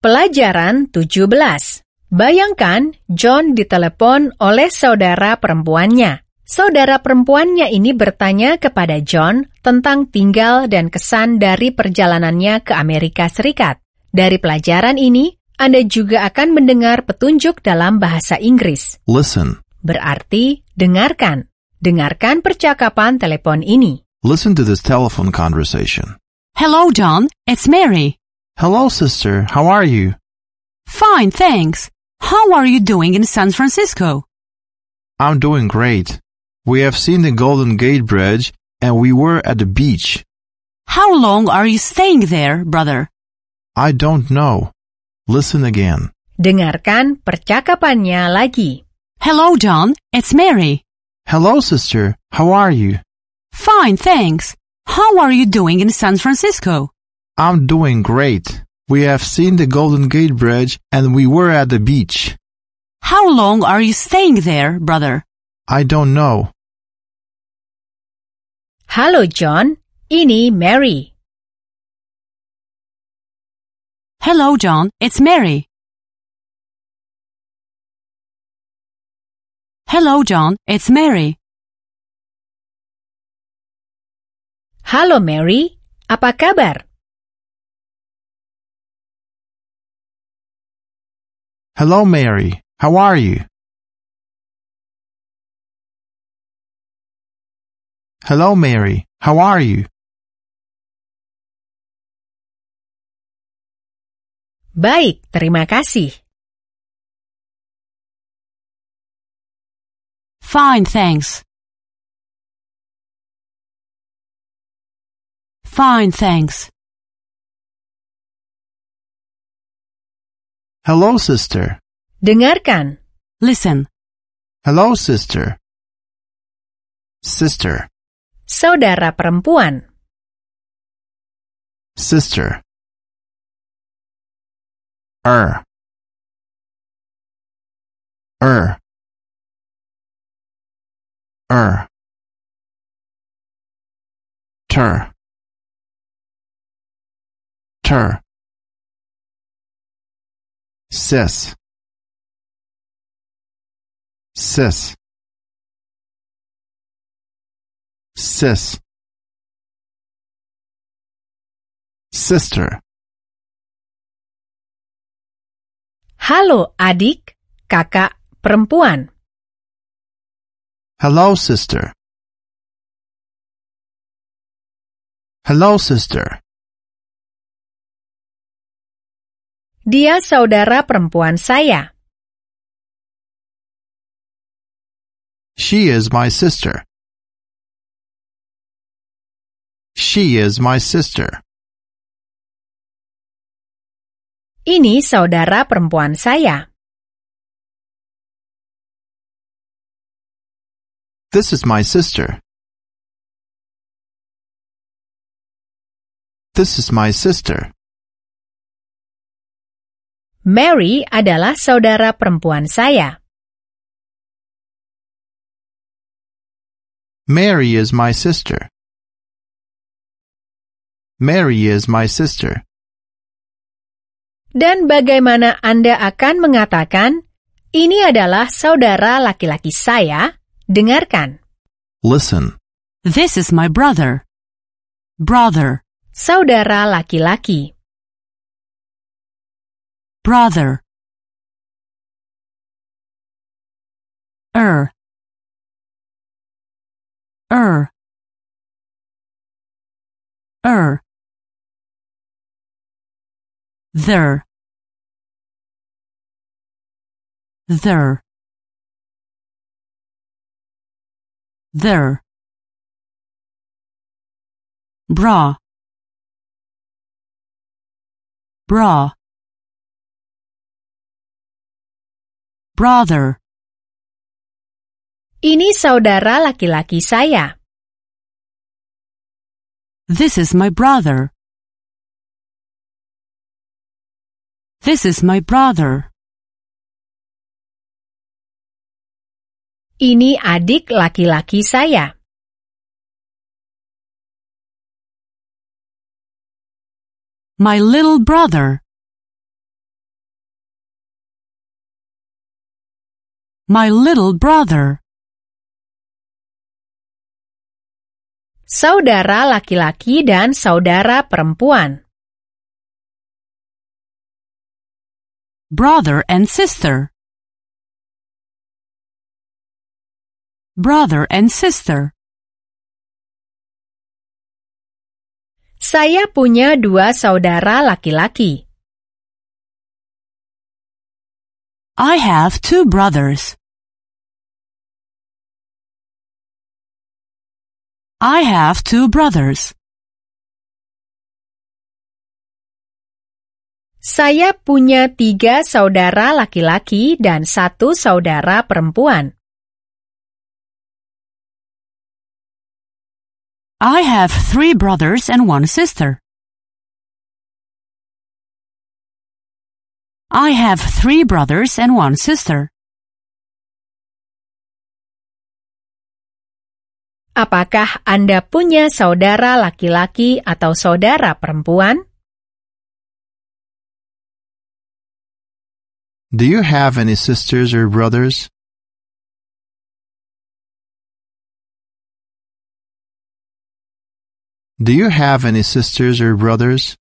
Pelajaran 17. Bayangkan John ditelepon oleh saudara perempuannya. Saudara perempuannya ini bertanya kepada John tentang tinggal dan kesan dari perjalanannya ke Amerika Serikat. Dari pelajaran ini, Anda juga akan mendengar petunjuk dalam bahasa Inggris. Listen. Berarti dengarkan. Dengarkan percakapan telepon ini. Listen to this telephone conversation. Hello, John. It's Mary. Hello, sister. How are you? Fine, thanks. How are you doing in San Francisco? I'm doing great. We have seen the Golden Gate Bridge and we were at the beach. How long are you staying there, brother? I don't know. Listen again. Dengarkan percakapannya lagi. Hello, John. It's Mary. Hello, sister. How are you? Fine, thanks. How are you doing in San Francisco? I'm doing great. We have seen the Golden Gate Bridge and we were at the beach. How long are you staying there, brother? I don't know. Halo John, ini Mary. Hello, John. It's Mary. Hello, John. It's Mary. Halo Mary, apa kabar? Hello, Mary. How are you? Hello, Mary. How are you? Baik, terima kasih. Fine, thanks. Fine, thanks. Hello, sister. Dengarkan. Listen. Hello, sister. Sister. Saudara perempuan. Sister. Er. Er. Er. Ter. Ter. Sis. Sis. Sis. Sister. Halo adik, kakak perempuan. Hello, sister. Hello, sister. Dia saudara perempuan saya. She is my sister. She is my sister. Ini saudara perempuan saya. This is my sister. This is my sister. Mary adalah saudara perempuan saya. Mary is my sister. Mary is my sister. Dan bagaimana Anda akan mengatakan, ini adalah saudara laki-laki saya? Dengarkan. Listen. This is my brother. Brother. Saudara laki-laki. Brother. Er. Er. Er. There. There. There. Bra. Bra. Brother. Ini saudara laki-laki saya. This is my brother. This is my brother. Ini adik laki-laki saya. My little brother. My little brother. Saudara laki-laki dan saudara perempuan. Brother and sister. Brother and sister. Saya punya dua saudara laki-laki. I have two brothers. I have two brothers. Saya punya tiga saudara laki-laki dan satu saudara perempuan. I have three brothers and one sister. I have three brothers and one sister. Apakah Anda punya saudara laki-laki atau saudara perempuan? Do you have any sisters or brothers? Do you have any sisters or brothers?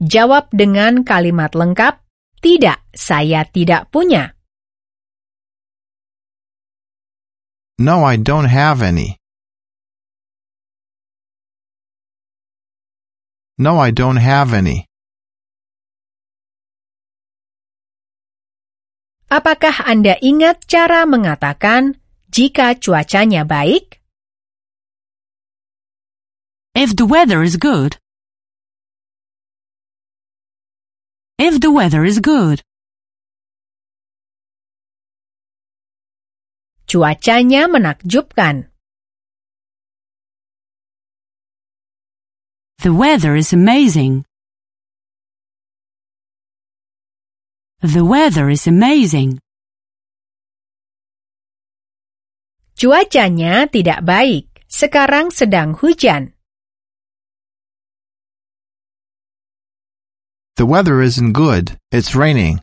Jawab dengan kalimat lengkap, tidak, saya tidak punya. No, I don't have any. No, I don't have any. Apakah Anda ingat cara mengatakan jika cuacanya baik? If the weather is good. If the weather is good. Cuacanya menakjubkan. The weather is amazing. The weather is amazing. Cuacanya tidak baik. Sekarang sedang hujan. The weather isn't good. It's raining.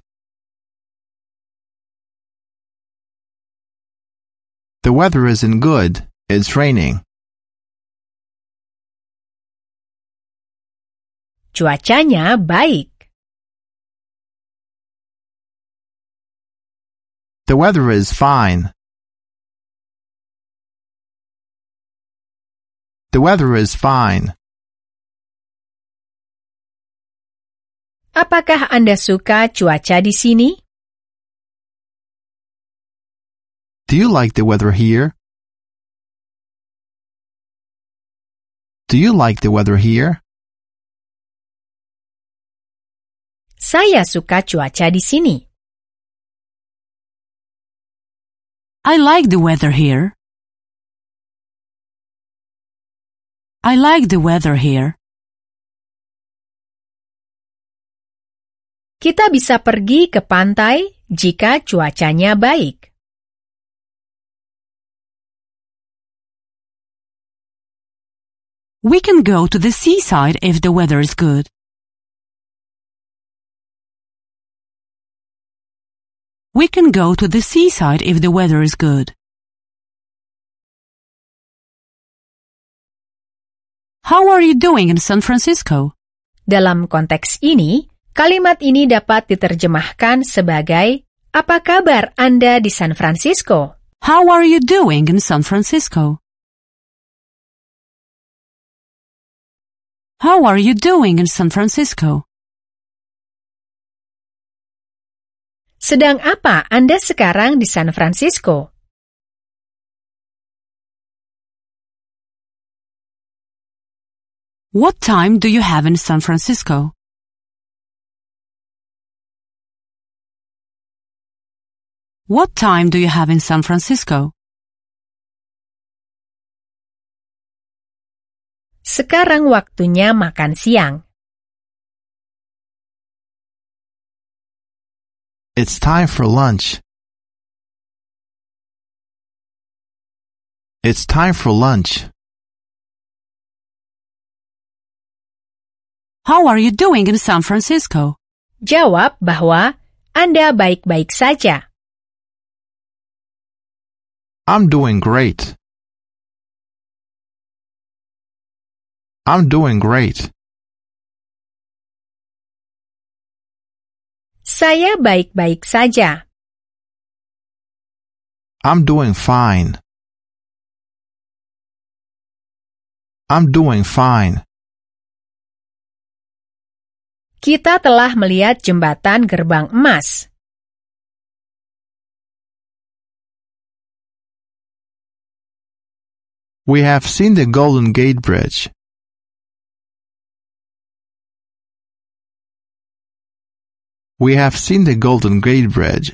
The weather isn't good. It's raining. Cuacanya baik. The weather is fine. The weather is fine. Apakah Anda suka cuaca di sini? Do you like the weather here? Do you like the weather here? Saya suka cuaca di sini. I like the weather here. I like the weather here. Kita bisa pergi ke pantai jika cuacanya baik. We can go to the seaside if the weather is good. We can go to the seaside if the weather is good. How are you doing in San Francisco? Dalam konteks ini, kalimat ini dapat diterjemahkan sebagai Apa kabar Anda di San Francisco? How are you doing in San Francisco? How are you doing in San Francisco? Sedang apa Anda sekarang di San Francisco? What time do you have in San Francisco? What time do you have in San Francisco? Sekarang waktunya makan siang. It's time for lunch. It's time for lunch. How are you doing in San Francisco? Jawab bahwa Anda baik-baik saja. I'm doing great. I'm doing great. Saya baik-baik saja. I'm doing fine. I'm doing fine. Kita telah melihat jembatan gerbang emas. We have seen the Golden Gate Bridge. We have seen the Golden Gate Bridge.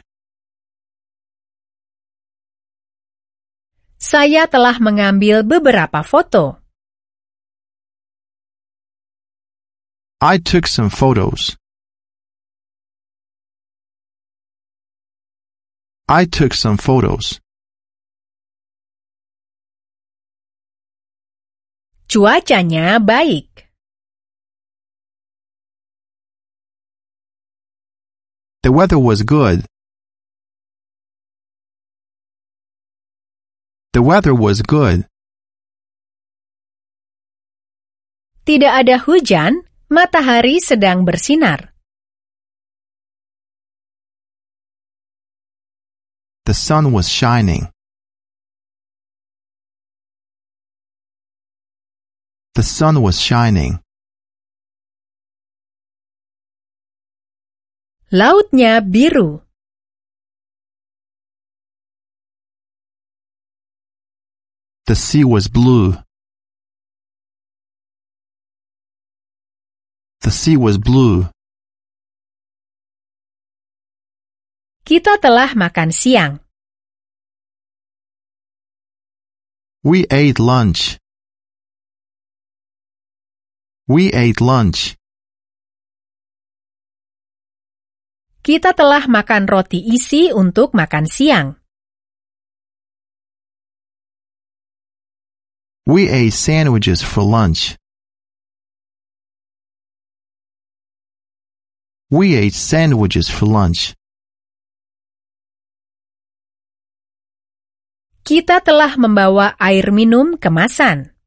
Saya telah mengambil beberapa foto. I took some photos. I took some photos. Cuacanya baik. The weather was good. The weather was good. Tidak ada hujan, matahari sedang bersinar. The sun was shining. The sun was shining. Lautnya biru. The sea was blue. The sea was blue. Kita telah makan siang. We ate lunch. We ate lunch. Kita telah makan roti isi untuk makan siang. We ate sandwiches for lunch. We ate sandwiches for lunch. Kita telah membawa air minum kemasan.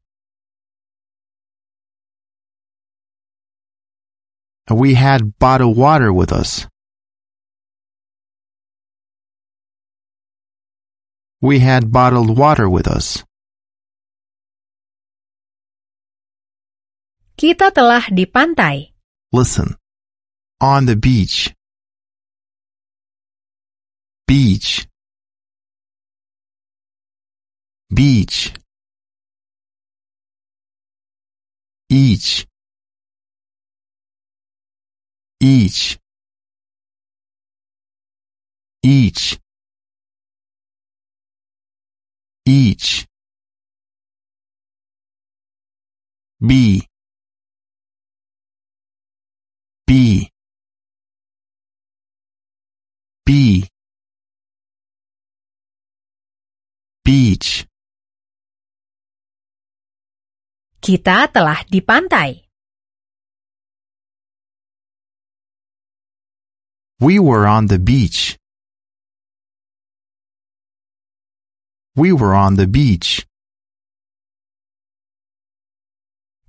We had bottled water with us. We had bottled water with us. Kita telah di pantai. Listen. On the beach. Beach. Beach. Each. Each. Each. Each. Be. Be. Be. Beach. Kita telah di pantai. We were on the beach. We were on the beach.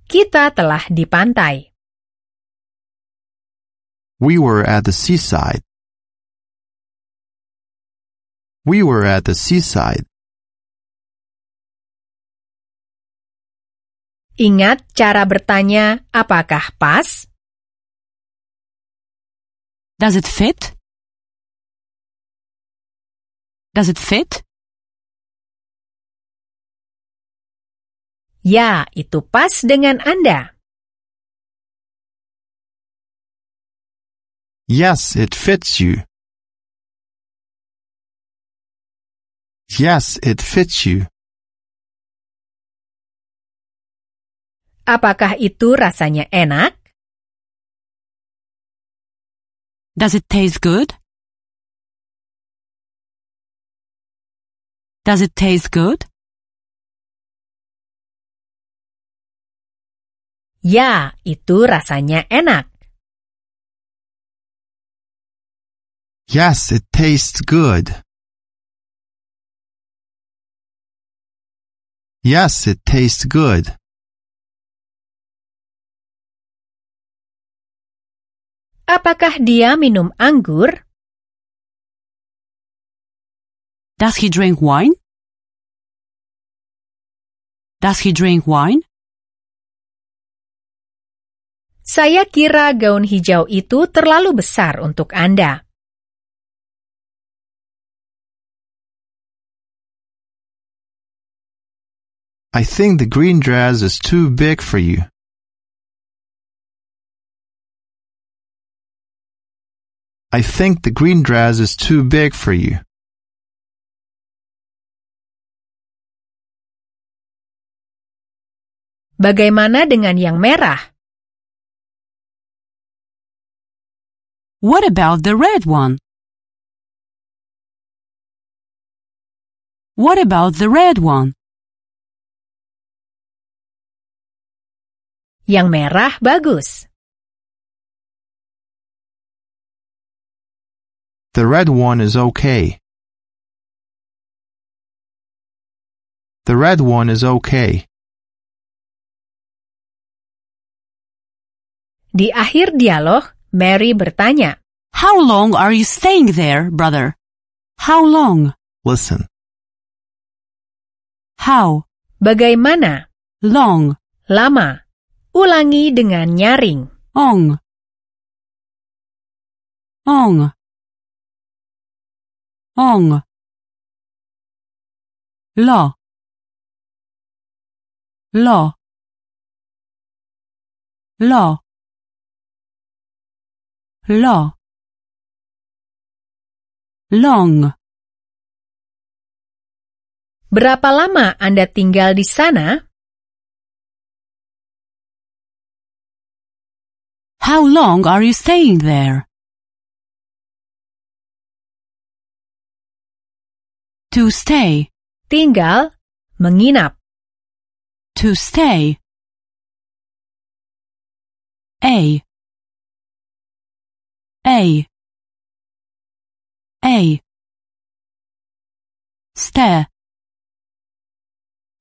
Kita telah di pantai. We were at the seaside. We were at the seaside. Ingat cara bertanya apakah pas? Does it fit? Does it fit? Ya, itu pas dengan Anda. Yes, it fits you. Yes, it fits you. Apakah itu rasanya enak? Does it taste good? Does it taste good? Ya, itu rasanya enak. Yes, it tastes good. Yes, it tastes good. Apakah dia minum anggur? Does he drink wine? Does he drink wine? Saya kira gaun hijau itu terlalu besar untuk Anda. I think the green dress is too big for you. I think the green dress is too big for you. Bagaimana dengan yang merah? What about the red one? What about the red one? Yang merah bagus. The red one is okay. The red one is okay. Di akhir dialog, Mary bertanya, How long are you staying there, brother? How long? Listen. How Bagaimana? long? Lama. Ulangi dengan nyaring. Ong. Ong. Ong. Lo. Lo. Lo. Lo. Long. Berapa lama Anda tinggal di sana? How long are you staying there? To stay. Tinggal, menginap. To stay. A. A. A. Stare.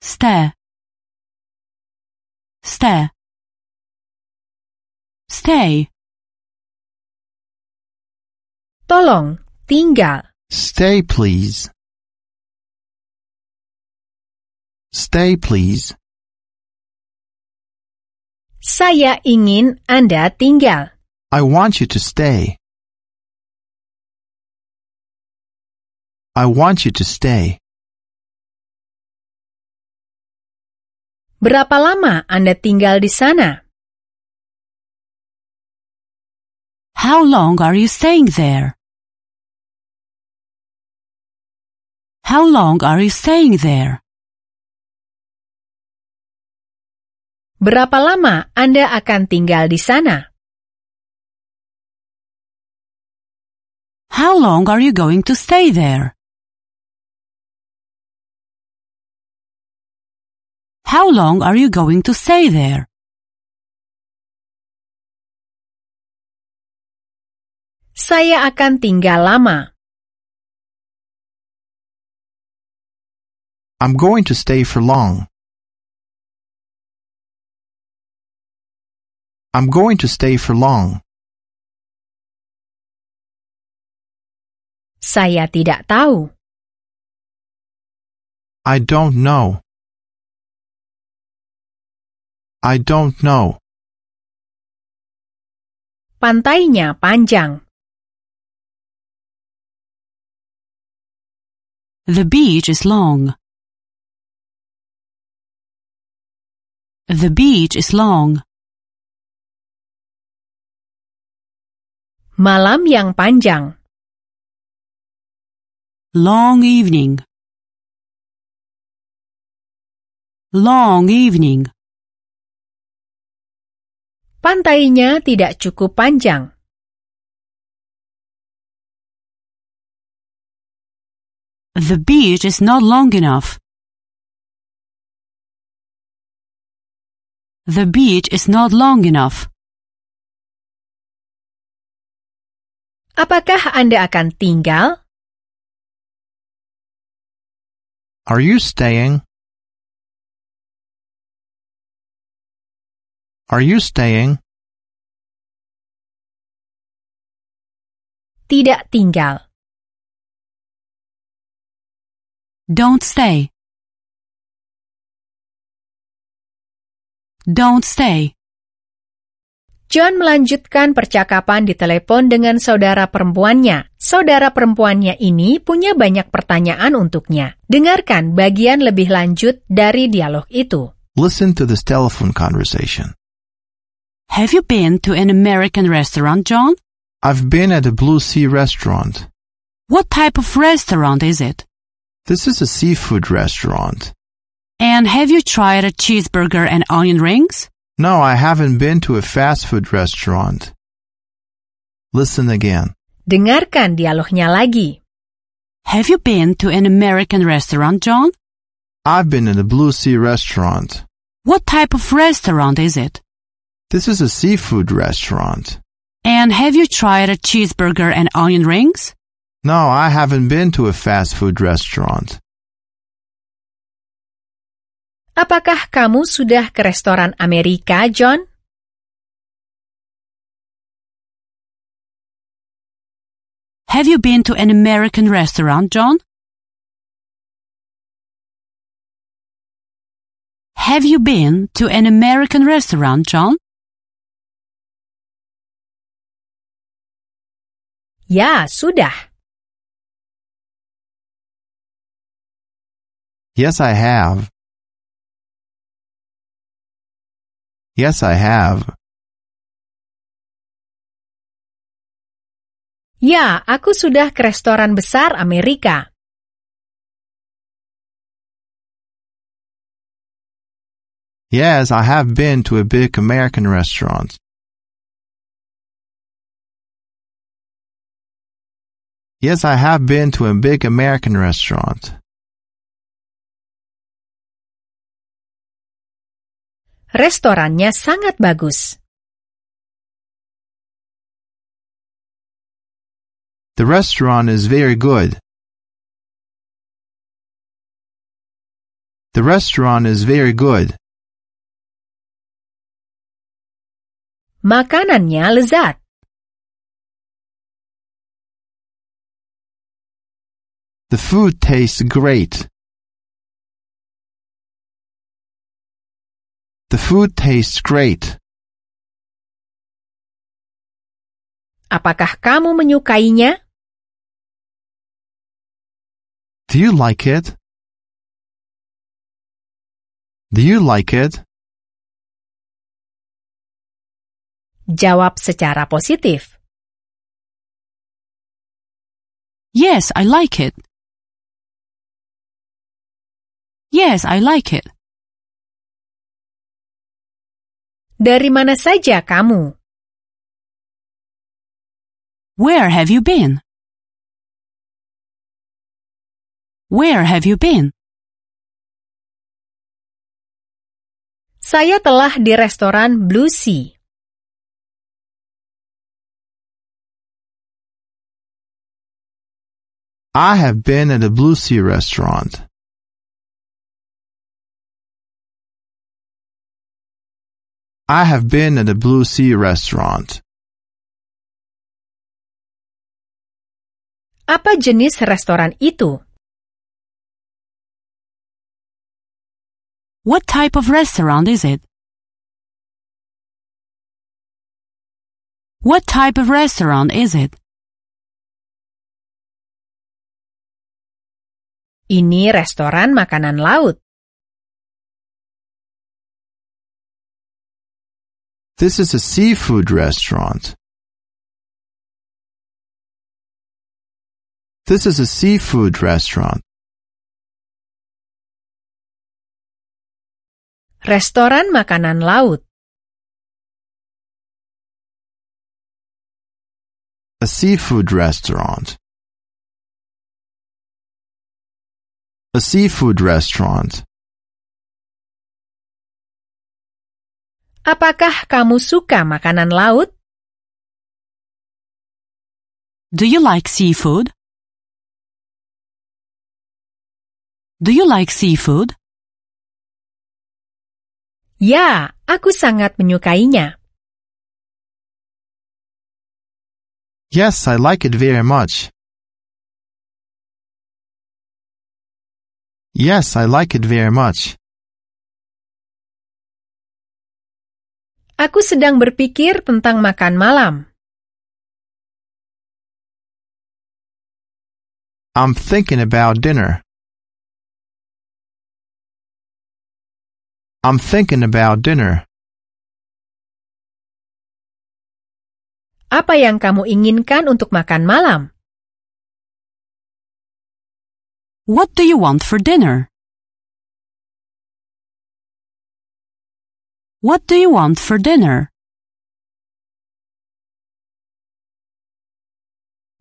Stare. Stare. Stay. Tolong, tinggal. Stay, please. Stay, please. Saya ingin Anda tinggal. I want you to stay. I want you to stay. Berapa lama Anda tinggal di sana? How long are you staying there? How long are you staying there? Berapa lama Anda akan tinggal di sana? How long are you going to stay there? How long are you going to stay there? Saya akan tinggal lama. I'm going to stay for long. I'm going to stay for long. Saya tidak tahu. I don't know. I don't know. Pantainya panjang. The beach is long. The beach is long. Malam yang panjang. Long evening. Long evening. Pantainya tidak cukup panjang. The beach is not long enough. The beach is not long enough. Apakah Anda akan tinggal? Are you staying? Are you staying? Tidak tinggal. Don't stay. Don't stay. John melanjutkan percakapan di telepon dengan saudara perempuannya. Saudara perempuannya ini punya banyak pertanyaan untuknya. Dengarkan bagian lebih lanjut dari dialog itu. Listen to this telephone conversation. Have you been to an American restaurant, John? I've been at a Blue Sea restaurant. What type of restaurant is it? This is a seafood restaurant. And have you tried a cheeseburger and onion rings? No, I haven't been to a fast food restaurant. Listen again. Dengarkan dialognya lagi. Have you been to an American restaurant, John? I've been in a Blue Sea restaurant. What type of restaurant is it? This is a seafood restaurant. And have you tried a cheeseburger and onion rings? No, I haven't been to a fast food restaurant. Apakah kamu sudah ke restoran Amerika, John? Have you been to an American restaurant, John? Have you been to an American restaurant, John? Ya, sudah. Yes, I have. Yes, I have. Ya, aku sudah ke restoran besar Amerika. Yes, I have been to a big American restaurant. Yes, I have been to a big American restaurant. Restorannya sangat bagus. The restaurant is very good. The restaurant is very good. Makanannya lezat. The food tastes great. The food tastes great. Apakah kamu menyukainya? Do you like it? Do you like it? Jawab secara positif. Yes, I like it. Yes, I like it. Dari mana saja kamu? Where have you been? Where have you been? Saya telah di restoran Blue Sea. I have been at a Blue Sea restaurant. I have been at a Blue Sea restaurant. Apa jenis restoran itu? What type of restaurant is it? What type of restaurant is it? Ini restoran makanan laut. This is a seafood restaurant. This is a seafood restaurant. Restoran makanan laut. A seafood restaurant. A seafood restaurant. Apakah kamu suka makanan laut? Do you like seafood? Do you like seafood? Ya, aku sangat menyukainya. Yes, I like it very much. Yes, I like it very much. Aku sedang berpikir tentang makan malam. I'm thinking about dinner. I'm thinking about dinner. Apa yang kamu inginkan untuk makan malam? What do you want for dinner? What do you want for dinner?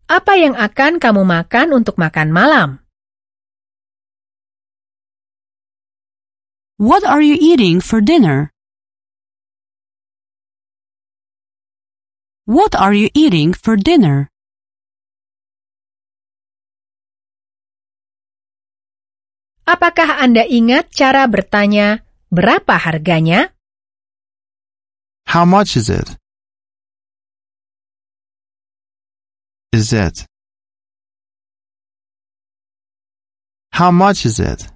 Apa yang akan kamu makan untuk makan malam? What are you eating for dinner? What are you eating for dinner? Apakah Anda ingat cara bertanya berapa harganya? How much is it? Is it? How much is it?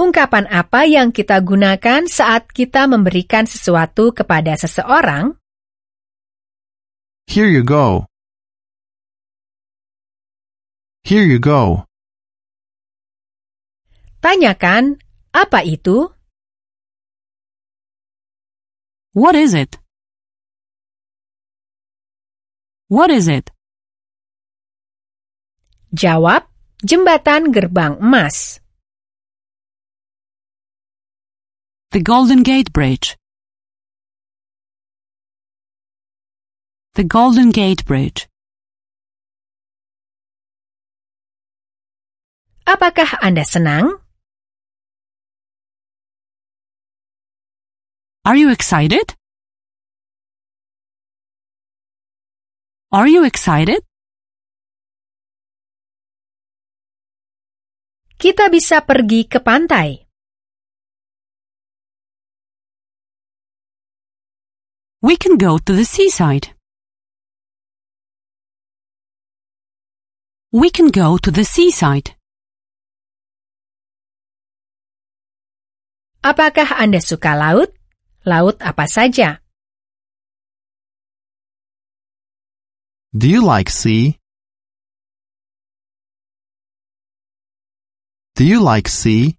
Ungkapan apa yang kita gunakan saat kita memberikan sesuatu kepada seseorang? Here you go. Here you go. Tanyakan, apa itu? What is it? What is it? Jawab, jembatan gerbang emas. The Golden Gate Bridge. The Golden Gate Bridge. Apakah Anda senang? Are you excited? Are you excited? Kita bisa pergi ke pantai. We can go to the seaside. We can go to the seaside. Apakah Anda suka laut? Laut apa saja? Do you like sea? Do you like sea?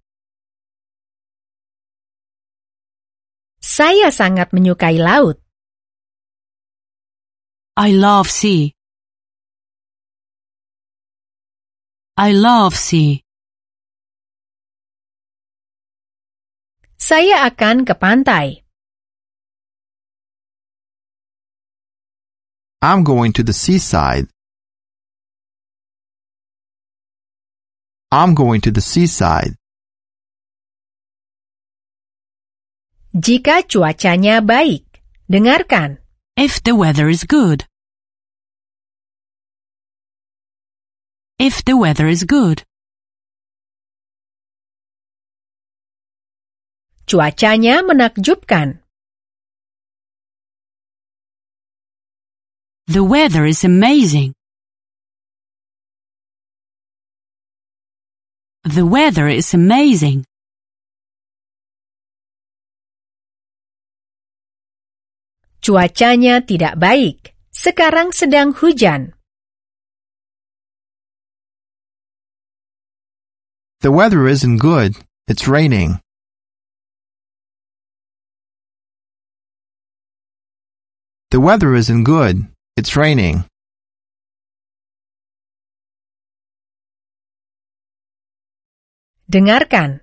Saya sangat menyukai laut. I love sea. I love sea. Saya akan ke pantai. I'm going to the seaside. I'm going to the seaside. Jika cuacanya baik, dengarkan. If the weather is good. If the weather is good. Cuacanya menakjubkan. The weather is amazing. The weather is amazing. Cuacanya tidak baik. Sekarang sedang hujan. The weather isn't good. It's raining. The weather isn't good. It's raining. Dengarkan.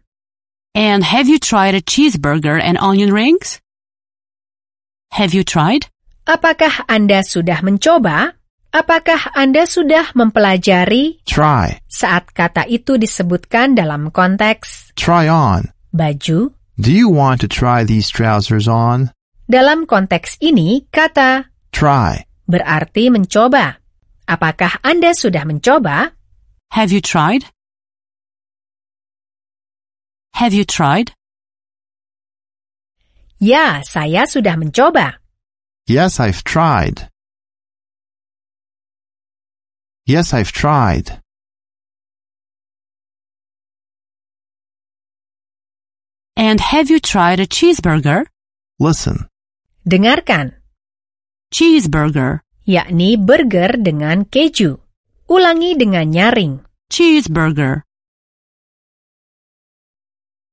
And have you tried a cheeseburger and onion rings? Have you tried? Apakah Anda sudah mencoba? Apakah Anda sudah mempelajari Try. saat kata itu disebutkan dalam konteks Try on. baju? Do you want to try these trousers on? Dalam konteks ini, kata Try berarti mencoba. Apakah Anda sudah mencoba? Have you tried? Have you tried? Ya, saya sudah mencoba. Yes, I've tried. Yes, I've tried. And have you tried a cheeseburger? Listen. Dengarkan, Cheeseburger. yakni burger dengan keju. Ulangi dengan nyaring. Cheeseburger.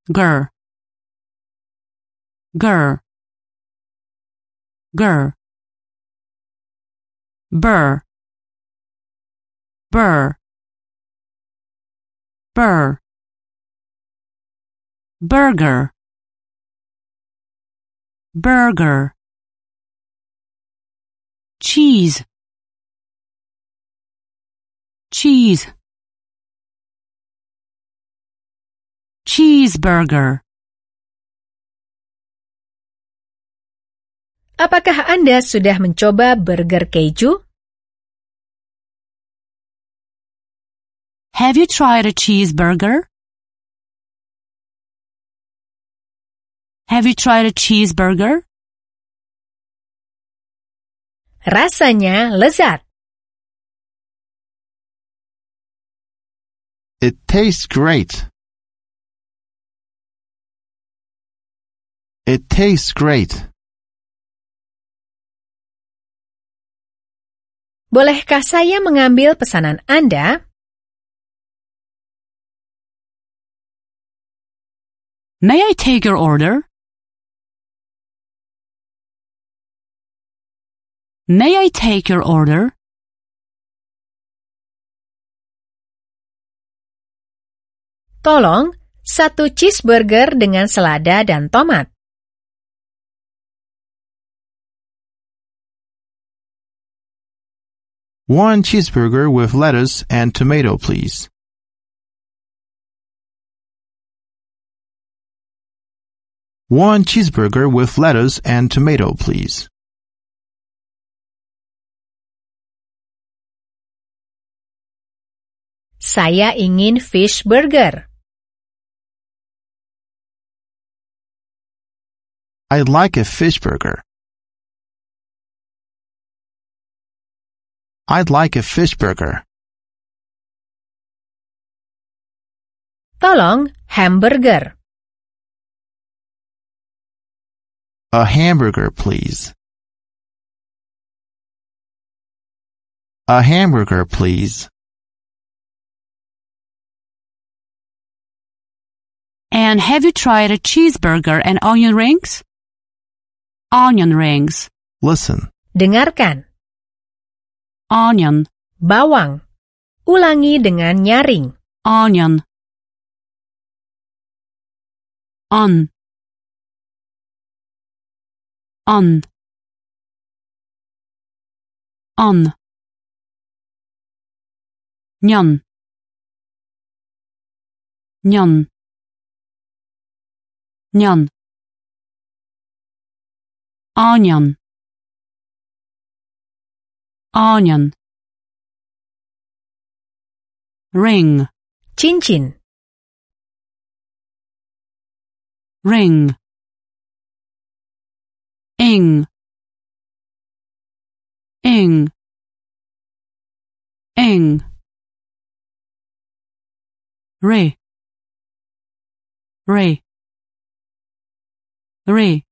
Gur. Gur. Gur. Burr. Burr. Burr. Burger. Burger. Cheese. Cheese. Cheeseburger. Apakah Anda sudah mencoba burger keju? Have you tried a cheeseburger? Have you tried a cheeseburger? Rasanya lezat. It tastes great. It tastes great. Bolehkah saya mengambil pesanan Anda? May I take your order? May I take your order? Tolong, satu cheeseburger dengan selada dan tomat. One cheeseburger with lettuce and tomato, please. One cheeseburger with lettuce and tomato, please. Saya ingin fish burger. I'd like a fish burger. I'd like a fish burger. Tolong, hamburger. A hamburger, please. A hamburger, please. And have you tried a cheeseburger and onion rings? Onion rings. Listen. Dengarkan. Onion. Bawang. Ulangi dengan nyaring. Onion. On. On. On. Nyan. Nyan. Nyan. Onion. Onion. Ring. Cincin. Ring. Ing. Ing. Ing. Ray. Re. Re.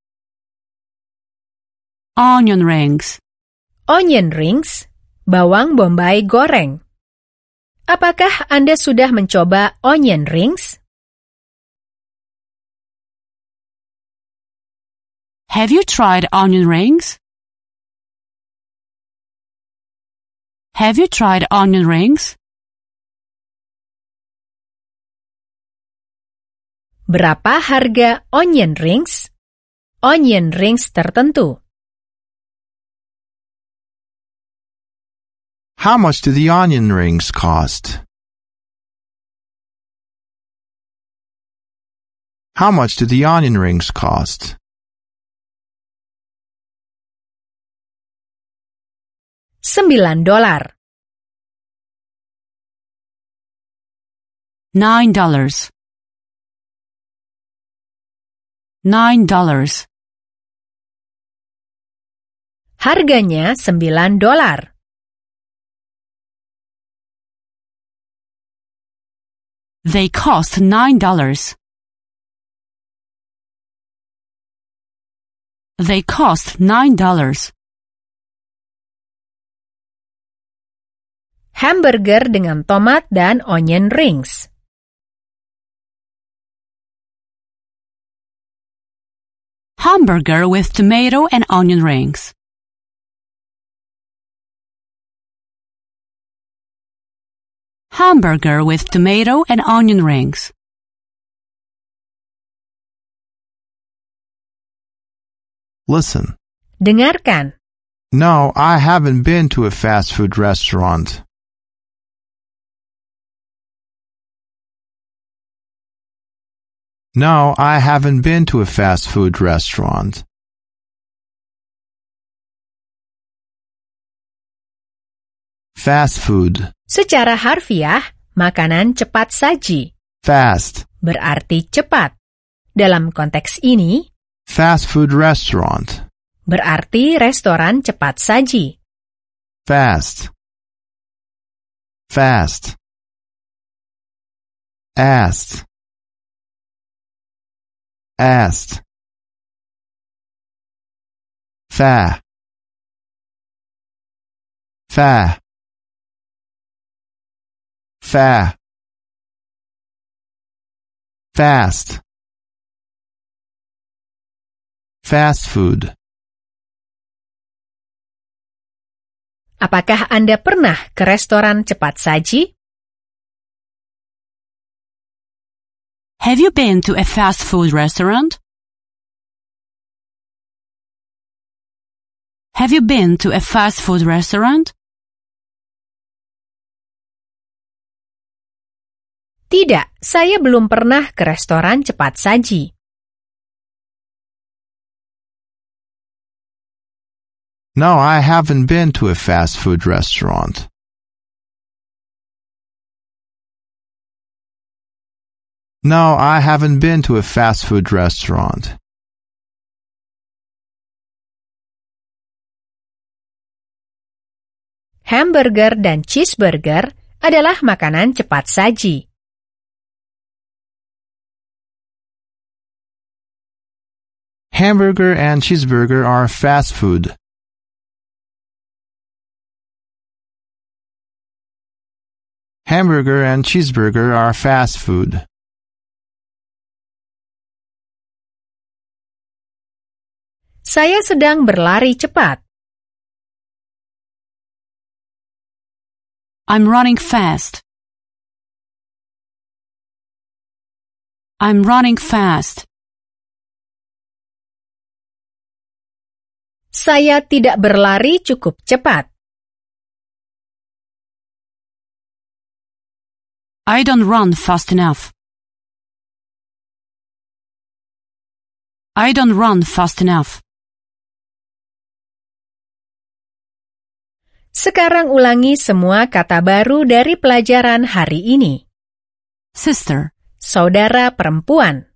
Onion rings. Onion rings. Bawang bombay goreng. Apakah Anda sudah mencoba onion rings? Have you tried onion rings? Have you tried onion rings? Berapa harga onion rings? Onion rings tertentu. How much do the onion rings cost? How much do the onion rings cost? 9 dolar. Nine dollars. Nine dollars. Harganya 9 dolar. They cost nine dollars. They cost nine dollars. Hamburger dengan tomat dan onion rings. Hamburger with tomato and onion rings. Hamburger with tomato and onion rings. Listen. Dengarkan. No, I haven't been to a fast food restaurant. No, I haven't been to a fast food restaurant. Fast food. Secara harfiah, makanan cepat saji Fast. berarti cepat. Dalam konteks ini, Fast food restaurant. berarti restoran cepat saji. Fast. Fast. Asked. Asked. Fa. Fa. Fa. Fast. Fast food. Apakah Anda pernah ke restoran cepat saji? Have you been to a fast food restaurant? Have you been to a fast food restaurant? Tidak, saya belum pernah ke restoran cepat saji. No, I haven't been to a fast food restaurant. No, I haven't been to a fast food restaurant. Hamburger dan cheeseburger adalah makanan cepat saji. Hamburger and cheeseburger are fast food. Hamburger and cheeseburger are fast food. Saya sedang berlari cepat. I'm running fast. I'm running fast. Saya tidak berlari cukup cepat. I don't run fast enough. I don't run fast enough. Sekarang ulangi semua kata baru dari pelajaran hari ini. Sister, Saudara perempuan,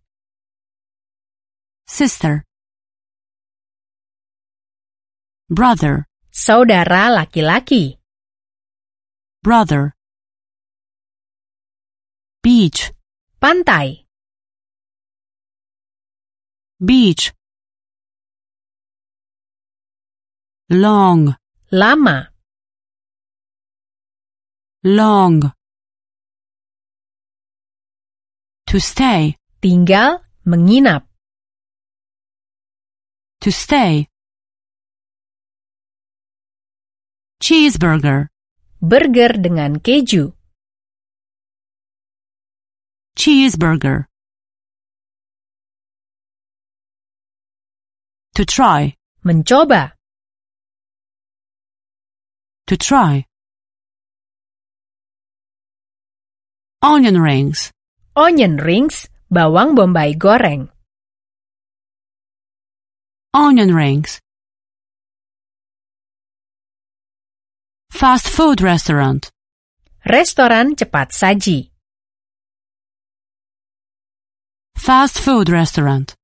sister. Brother, saudara laki-laki, brother. Beach, pantai, beach. Long, lama, long. To stay, tinggal, menginap, to stay. Cheeseburger, burger dengan keju, cheeseburger. To try, mencoba, to try. Onion rings, onion rings, bawang bombay goreng, onion rings. Fast food restaurant. Restoran cepat saji. Fast food restaurant.